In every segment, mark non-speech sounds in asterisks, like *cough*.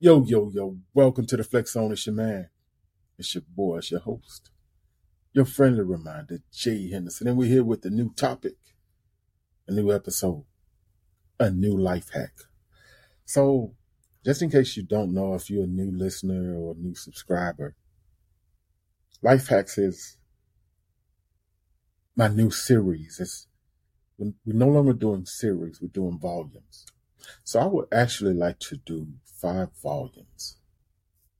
Yo, yo, yo, welcome to the Flex Zone. It's your man. It's your boy, it's your host. Your friendly reminder, Jay Henderson. And we're here with a new topic, a new episode, a new life hack. So, just in case you don't know if you're a new listener or a new subscriber, Life Hacks is my new series. It's we're no longer doing series, we're doing volumes. So I would actually like to do five volumes.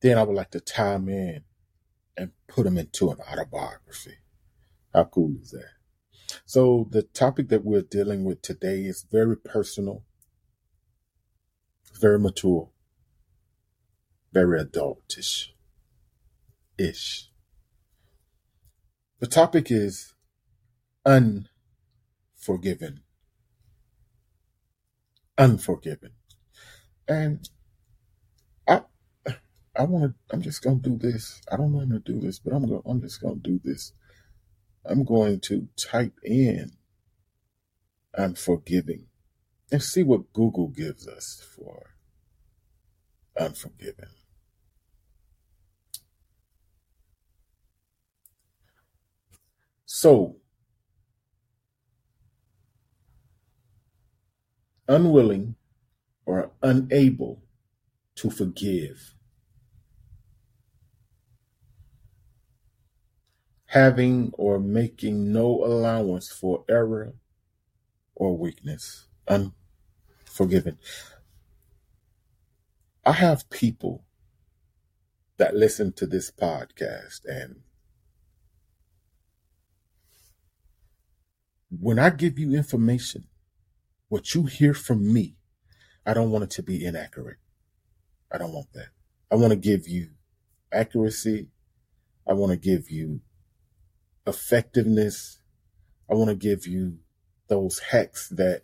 Then I would like to tie them in and put them into an autobiography. How cool is that? So the topic that we're dealing with today is very personal, very mature, very adultish ish. The topic is unforgiven. Unforgiven. And I I want to I'm just to do this. I don't want to do this, but I'm gonna I'm just to do this. I'm going to type in unforgiving and see what Google gives us for unforgiven. So, unwilling or unable to forgive, having or making no allowance for error or weakness, unforgiven. I have people that listen to this podcast and when I give you information, what you hear from me, I don't want it to be inaccurate. I don't want that. I want to give you accuracy. I want to give you effectiveness. I want to give you those hacks that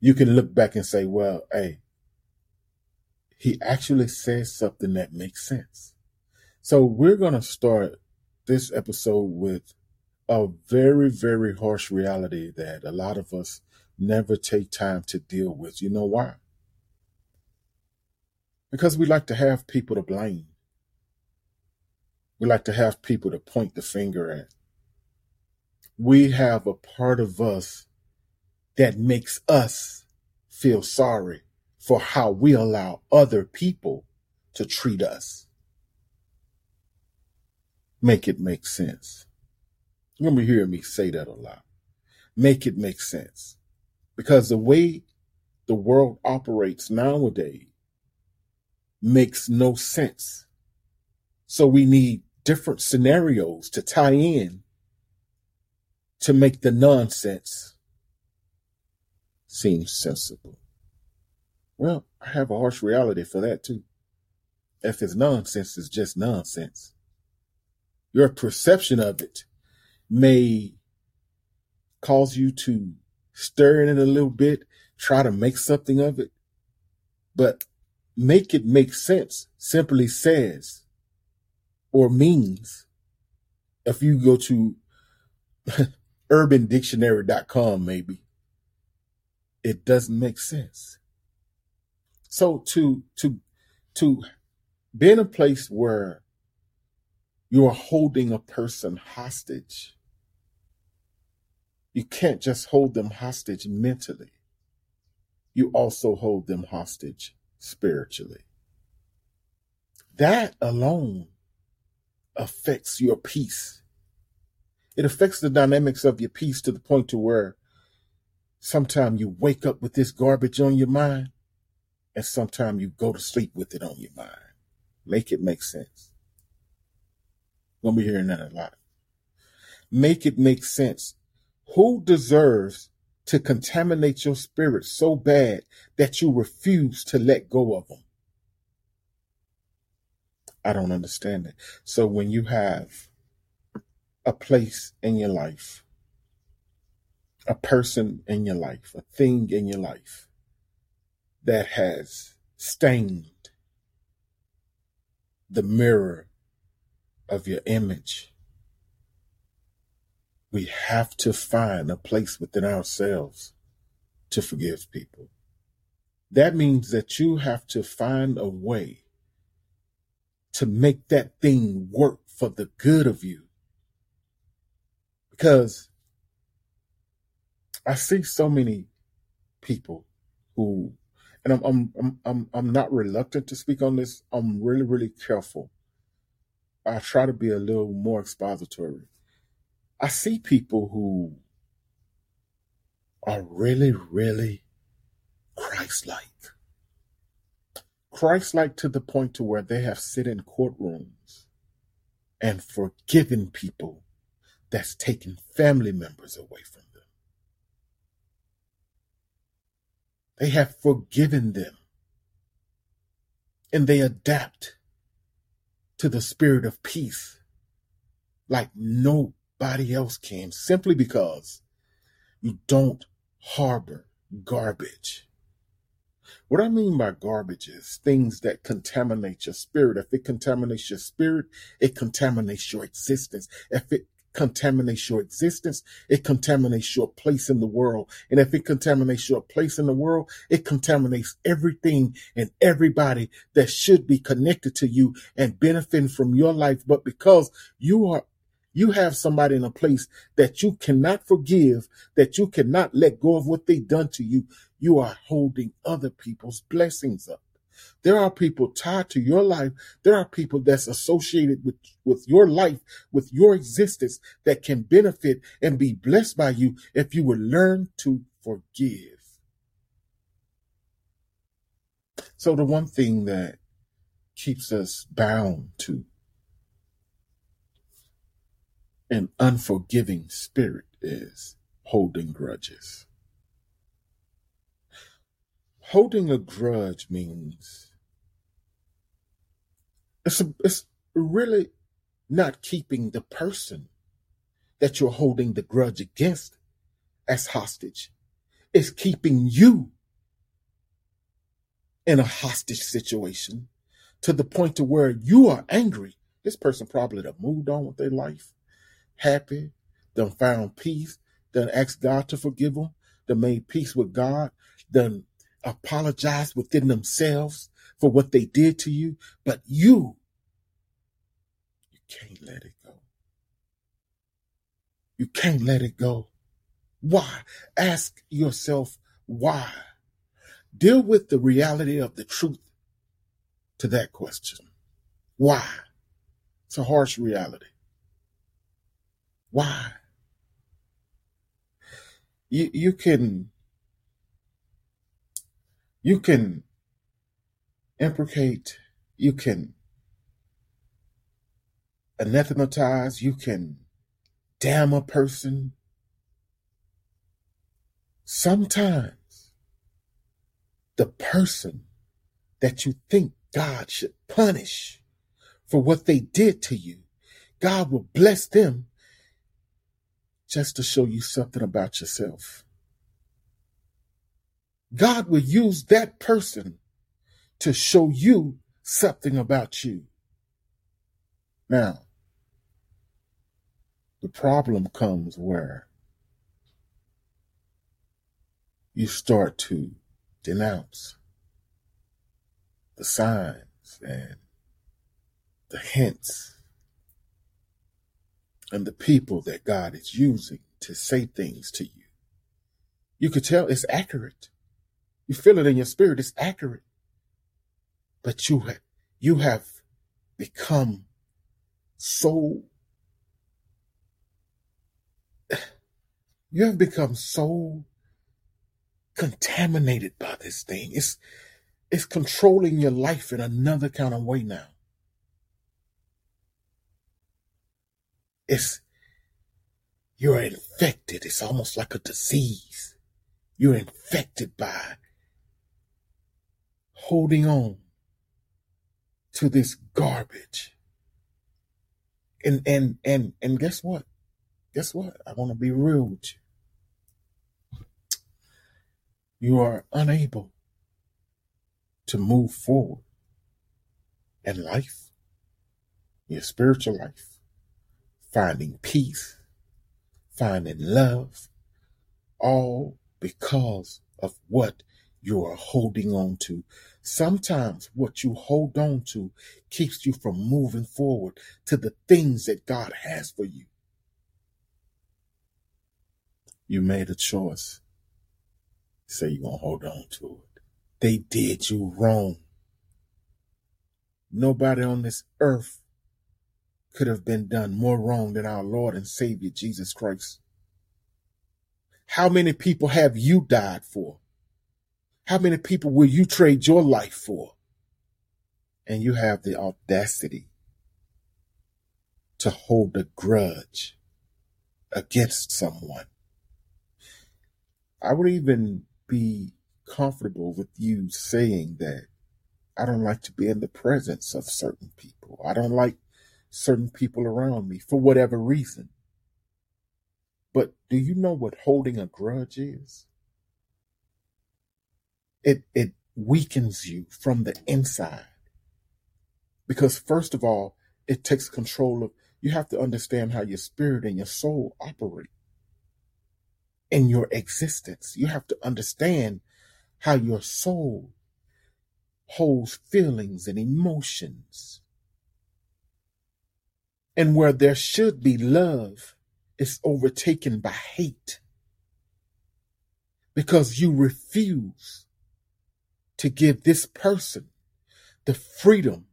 you can look back and say, well, hey, he actually says something that makes sense. So we're going to start this episode with a very, very harsh reality that a lot of us never take time to deal with. You know why? Because we like to have people to blame. We like to have people to point the finger at. We have a part of us that makes us feel sorry for how we allow other people to treat us. Make it make sense. Be hearing me say that a lot. Make it make sense. Because the way the world operates nowadays makes no sense. So we need different scenarios to tie in to make the nonsense seem sensible. Well, I have a harsh reality for that too. If it's nonsense, it's just nonsense. Your perception of it may cause you to stir in it a little bit, try to make something of it, but make it make sense simply says or means. If you go to *laughs* urbandictionary.com maybe it doesn't make sense. So to to to be in a place where you are holding a person hostage you can't just hold them hostage mentally. You also hold them hostage spiritually. That alone affects your peace. It affects the dynamics of your peace to the point to where sometimes you wake up with this garbage on your mind and sometimes you go to sleep with it on your mind. Make it make sense. We'll be hearing that a lot. Make it make sense. Who deserves to contaminate your spirit so bad that you refuse to let go of them? I don't understand it. So when you have a place in your life, a person in your life, a thing in your life that has stained the mirror of your image we have to find a place within ourselves to forgive people. that means that you have to find a way to make that thing work for the good of you. Because I see so many people who, and I'm, I'm, I'm, I'm, I'm not reluctant to speak on this. I'm really, really careful. I try to be a little more expository. I see people who are really, really Christ-like. Christ-like to the point to where they have sit in courtrooms and forgiven people that's taken family members away from them. They have forgiven them and they adapt to the spirit of peace like nobody else can simply because you don't harbor garbage. What I mean by garbage is things that contaminate your spirit. If it contaminates your spirit, it contaminates your existence. If it contaminates your existence, it contaminates your place in the world. And if it contaminates your place in the world, it contaminates everything and everybody that should be connected to you and benefiting from your life. But because you are you have somebody in a place that you cannot forgive, that you cannot let go of what they've done to you. You are holding other people's blessings up. There are people tied to your life. There are people that's associated with, with your life, with your existence that can benefit and be blessed by you if you would learn to forgive. So the one thing that keeps us bound to an unforgiving spirit is holding grudges. Holding a grudge means it's, a, it's really not keeping the person that you're holding the grudge against as hostage. It's keeping you in a hostage situation to the point to where you are angry. This person probably have moved on with their life happy, done found peace, done asked God to forgive them, done made peace with God, done apologized within themselves for what they did to you. But you, you can't let it go. You can't let it go. Why? Ask yourself why. Deal with the reality of the truth to that question. Why? It's a harsh reality. Why? You, you can, you can imprecate, you can anathematize, you can damn a person. Sometimes the person that you think God should punish for what they did to you, God will bless them just to show you something about yourself. God will use that person to show you something about you. Now, the problem comes where you start to denounce the signs and the hints and the people that God is using to say things to you. You could tell it's accurate. You feel it in your spirit, it's accurate. But you have, you have become so, you have become so contaminated by this thing. It's, it's controlling your life in another kind of way now. It's, you're infected. It's almost like a disease. You're infected by holding on to this garbage. And, and, and, and guess what? Guess what? I want to be real with you. You are unable to move forward in life, your spiritual life finding peace, finding love, all because of what you are holding on to. Sometimes what you hold on to keeps you from moving forward to the things that God has for you. You made a choice. Say you're going to hold on to it. They did you wrong. Nobody on this earth could have been done more wrong than our Lord and Savior Jesus Christ. How many people have you died for? How many people will you trade your life for? And you have the audacity to hold a grudge against someone. I would even be comfortable with you saying that I don't like to be in the presence of certain people. I don't like certain people around me for whatever reason. But do you know what holding a grudge is? It it weakens you from the inside. Because first of all, it takes control of you have to understand how your spirit and your soul operate in your existence. You have to understand how your soul holds feelings and emotions. And where there should be love, is overtaken by hate because you refuse to give this person the freedom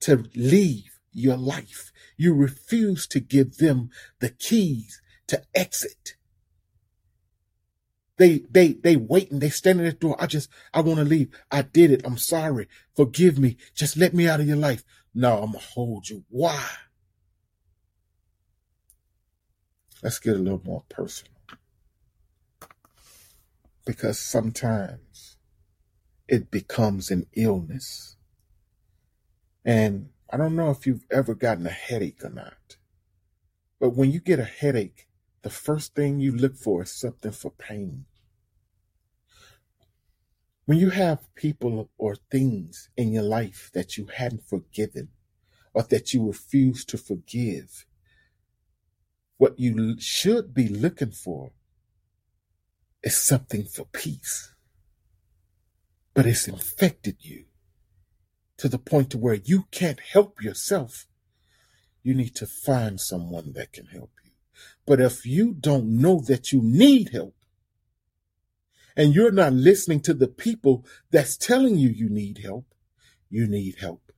to leave your life. You refuse to give them the keys to exit. They, they, they waiting. They standing at the door. I just, I want to leave. I did it. I'm sorry. Forgive me. Just let me out of your life. No, I'm going to hold you. Why? Let's get a little more personal. Because sometimes it becomes an illness. And I don't know if you've ever gotten a headache or not. But when you get a headache, the first thing you look for is something for pain. When you have people or things in your life that you hadn't forgiven or that you refuse to forgive, what you should be looking for is something for peace. But it's infected you to the point to where you can't help yourself. You need to find someone that can help you. But if you don't know that you need help, and you're not listening to the people that's telling you you need help, you need help,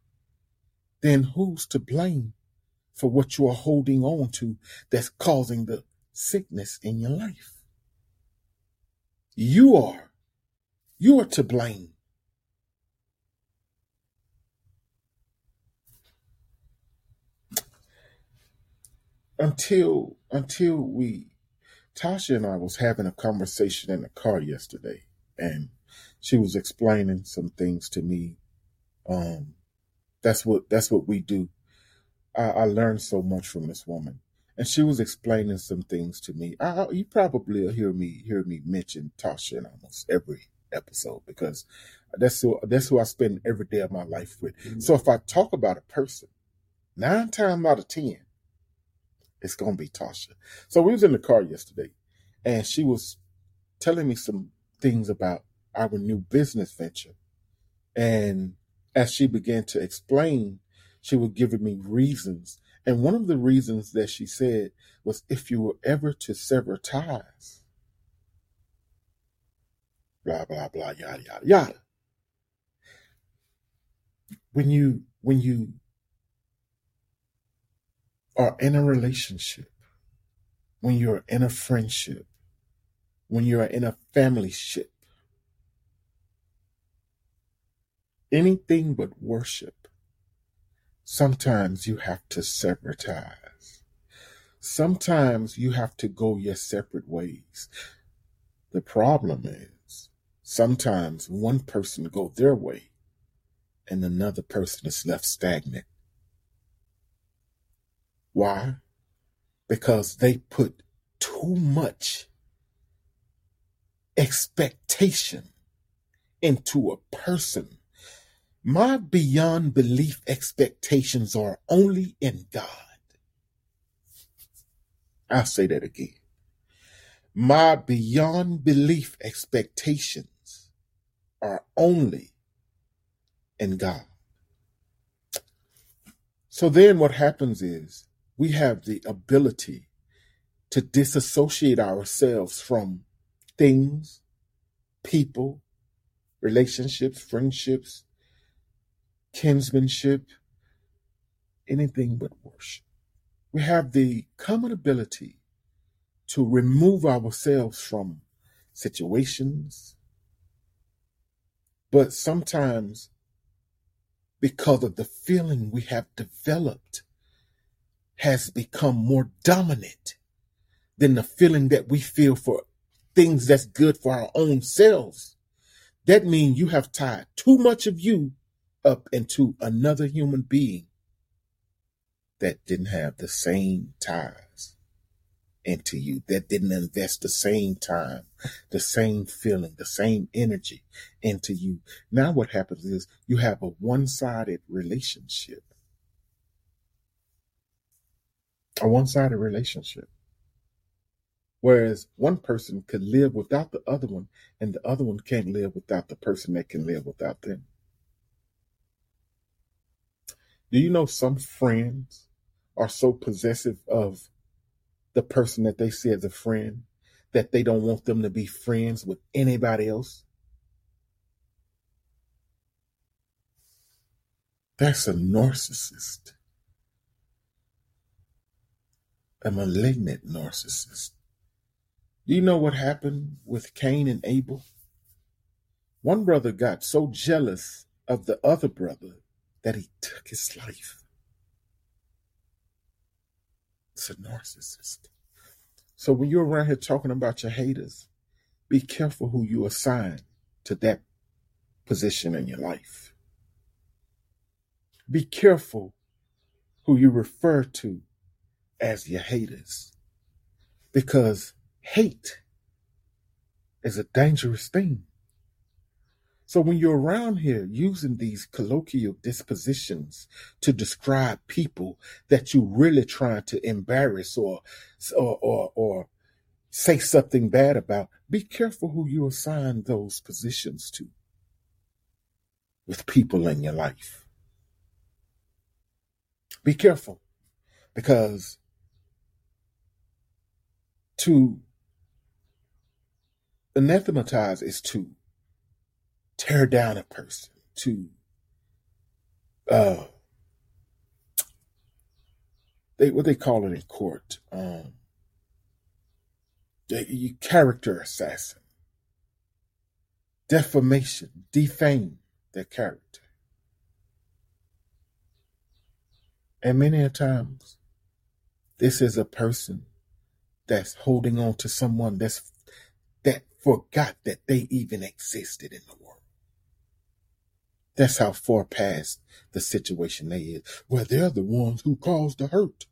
then who's to blame for what you are holding on to that's causing the sickness in your life? You are. You are to blame. until until we Tasha and I was having a conversation in the car yesterday and she was explaining some things to me. Um that's what that's what we do. I, I learned so much from this woman. And she was explaining some things to me. I, you probably will hear me hear me mention Tasha in almost every episode because that's who that's who I spend every day of my life with. Mm-hmm. So if I talk about a person, nine times out of ten, it's gonna be Tasha. So we was in the car yesterday, and she was telling me some things about our new business venture. And as she began to explain, she was giving me reasons. And one of the reasons that she said was if you were ever to sever ties, blah blah blah yada yada yada. When you when you are in a relationship, when you're in a friendship, when you're in a family ship, anything but worship, sometimes you have to sever ties. Sometimes you have to go your separate ways. The problem is sometimes one person go their way and another person is left stagnant. Why? Because they put too much expectation into a person. My beyond belief expectations are only in God. I'll say that again. My beyond belief expectations are only in God. So then what happens is we have the ability to disassociate ourselves from things, people, relationships, friendships, kinsmanship, anything but worship. We have the common ability to remove ourselves from situations, but sometimes because of the feeling we have developed has become more dominant than the feeling that we feel for things that's good for our own selves. That means you have tied too much of you up into another human being that didn't have the same ties into you, that didn't invest the same time, the same feeling, the same energy into you. Now what happens is you have a one-sided relationship. A one-sided relationship. Whereas one person could live without the other one, and the other one can't live without the person that can live without them. Do you know some friends are so possessive of the person that they see as a friend that they don't want them to be friends with anybody else? That's a narcissist, a malignant narcissist. Do you know what happened with Cain and Abel? One brother got so jealous of the other brother that he took his life. It's a narcissist. So when you're around here talking about your haters, be careful who you assign to that position in your life. Be careful who you refer to as your haters because hate is a dangerous thing. So when you're around here using these colloquial dispositions to describe people that you really trying to embarrass or, or, or, or say something bad about, be careful who you assign those positions to with people in your life. Be careful because to anathematize is to tear down a person, to uh, they what they call it in court, um, you character assassin, defamation, defame their character, and many a times, this is a person that's holding on to someone that's that forgot that they even existed in the world. That's how far past the situation they is. Well, they're the ones who caused the hurt.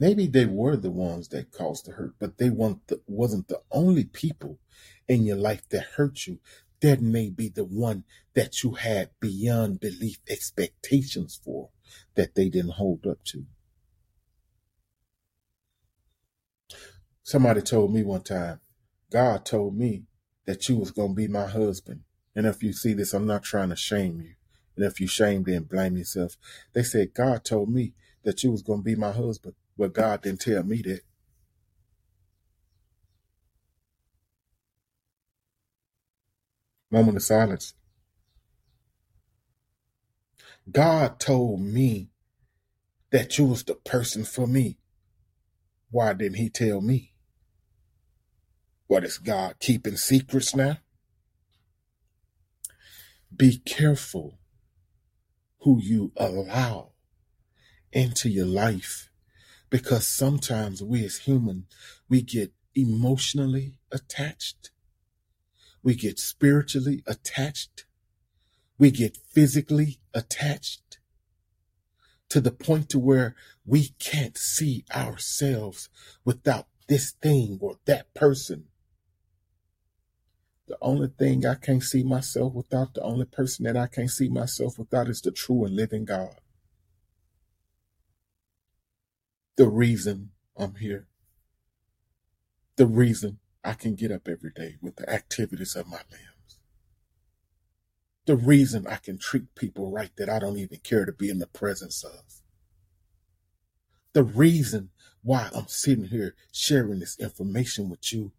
Maybe they were the ones that caused the hurt, but they weren't the, wasn't the only people in your life that hurt you. That may be the one that you had beyond belief expectations for that they didn't hold up to. Somebody told me one time, God told me that you was going to be my husband. And if you see this, I'm not trying to shame you. And if you shame, then blame yourself. They said, God told me that you was going to be my husband. But God didn't tell me that. Moment of silence. God told me that you was the person for me. Why didn't he tell me? What is God keeping secrets now? Be careful who you allow into your life because sometimes we as humans, we get emotionally attached. We get spiritually attached. We get physically attached to the point to where we can't see ourselves without this thing or that person the only thing I can't see myself without, the only person that I can't see myself without is the true and living God. The reason I'm here. the reason I can get up every day with the activities of my limbs. The reason I can treat people right that I don't even care to be in the presence of. The reason why I'm sitting here sharing this information with you.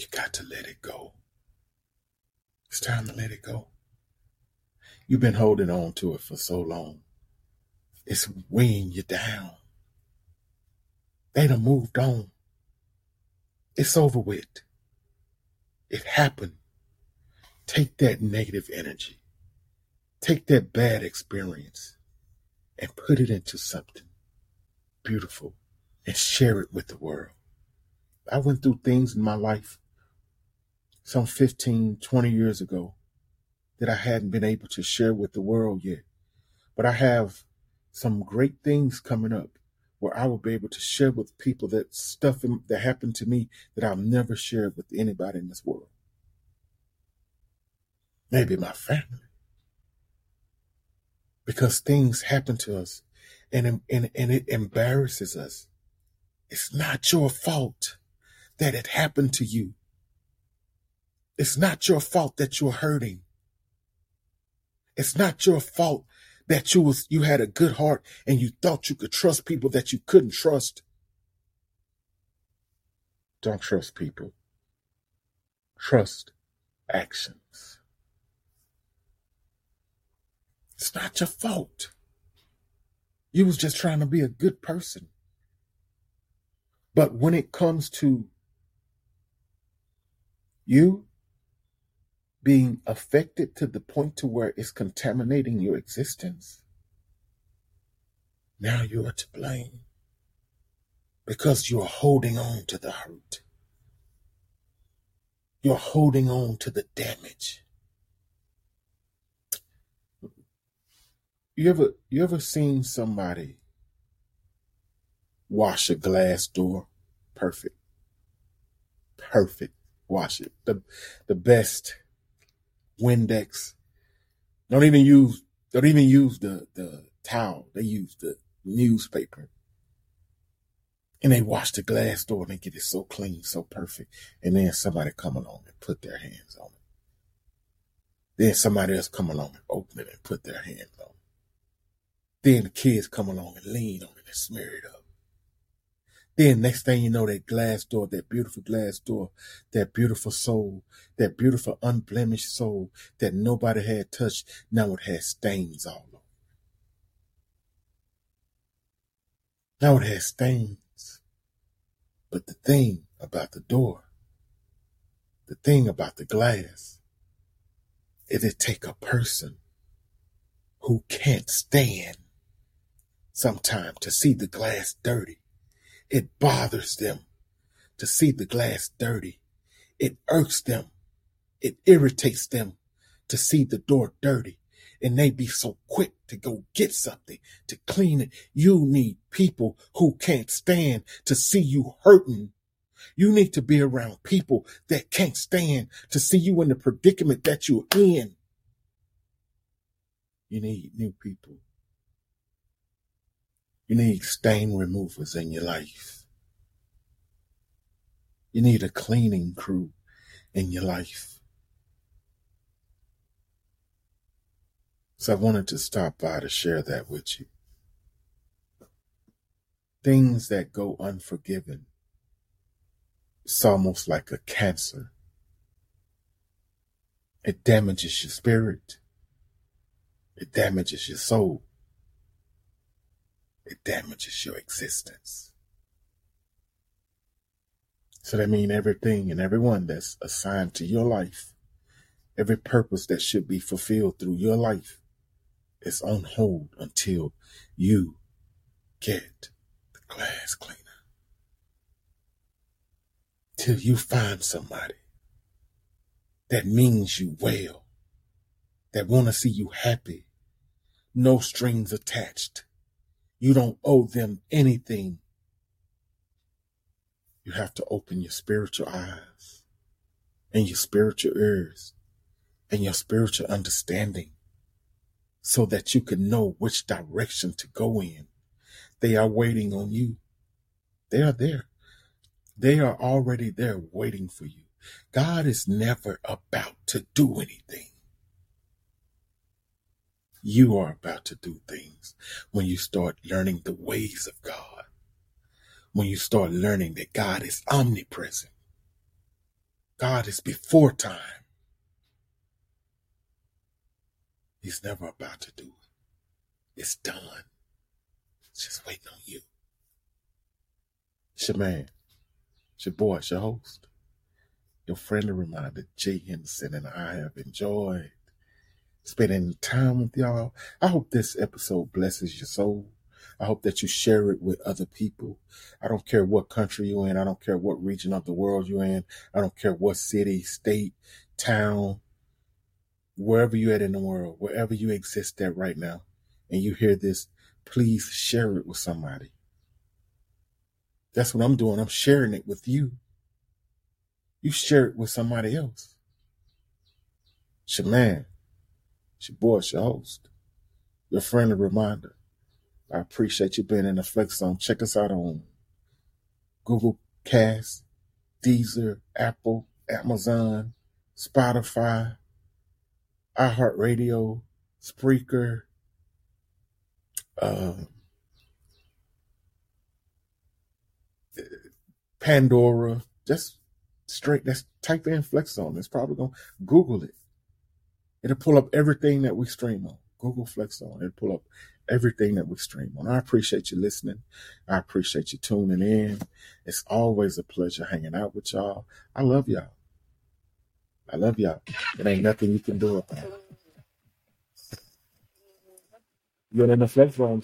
You got to let it go. It's time to let it go. You've been holding on to it for so long. It's weighing you down. They done moved on. It's over with. It happened. Take that negative energy, take that bad experience, and put it into something beautiful and share it with the world. I went through things in my life some 15, 20 years ago that I hadn't been able to share with the world yet. But I have some great things coming up where I will be able to share with people that stuff that happened to me that I'll never share with anybody in this world. Maybe my family. Because things happen to us and, and, and it embarrasses us. It's not your fault that it happened to you. It's not your fault that you're hurting. It's not your fault that you was you had a good heart and you thought you could trust people that you couldn't trust. Don't trust people. Trust actions. It's not your fault. You was just trying to be a good person. But when it comes to you being affected to the point to where it's contaminating your existence, now you are to blame because you are holding on to the hurt. You're holding on to the damage. You ever you ever seen somebody wash a glass door perfect? Perfect. Wash it. The the best Windex. Don't even use don't even use the the towel. They use the newspaper. And they wash the glass door and they get it so clean, so perfect. And then somebody come along and put their hands on it. Then somebody else come along and open it and put their hands on it. Then the kids come along and lean on it and smear it up. Then next thing you know, that glass door, that beautiful glass door, that beautiful soul, that beautiful unblemished soul that nobody had touched, now it has stains all over. Now it has stains. But the thing about the door, the thing about the glass, it take a person who can't stand sometime to see the glass dirty it bothers them to see the glass dirty. It irks them. It irritates them to see the door dirty. And they be so quick to go get something to clean it. You need people who can't stand to see you hurting. You need to be around people that can't stand to see you in the predicament that you're in. You need new people you need stain removers in your life. You need a cleaning crew in your life. So I wanted to stop by to share that with you. Things that go unforgiven. It's almost like a cancer. It damages your spirit. It damages your soul it damages your existence. So that means everything and everyone that's assigned to your life, every purpose that should be fulfilled through your life is on hold until you get the glass cleaner. Till you find somebody that means you well, that want to see you happy, no strings attached, you don't owe them anything. You have to open your spiritual eyes and your spiritual ears and your spiritual understanding so that you can know which direction to go in. They are waiting on you. They are there. They are already there waiting for you. God is never about to do anything. You are about to do things when you start learning the ways of God. When you start learning that God is omnipresent. God is before time. He's never about to do it. It's done. It's just waiting on you. It's your man. It's your boy, it's your host. Your friendly reminder, Jay Henderson, and I have enjoyed spending time with y'all. I hope this episode blesses your soul. I hope that you share it with other people. I don't care what country you're in. I don't care what region of the world you're in. I don't care what city, state, town, wherever you're at in the world, wherever you exist at right now, and you hear this, please share it with somebody. That's what I'm doing. I'm sharing it with you. You share it with somebody else. It's your man. It's your boy, it's your host. Your friendly reminder. I appreciate you being in the Flex Zone. Check us out on Google Cast, Deezer, Apple, Amazon, Spotify, iHeartRadio, Spreaker, uh, Pandora. Just straight. That's type in Flex Zone. It's probably going to Google it. It'll pull up everything that we stream on. Google Flex Zone. It'll pull up everything that we stream on. I appreciate you listening. I appreciate you tuning in. It's always a pleasure hanging out with y'all. I love y'all. I love y'all. It ain't nothing you can do about it. You're in the flex zone.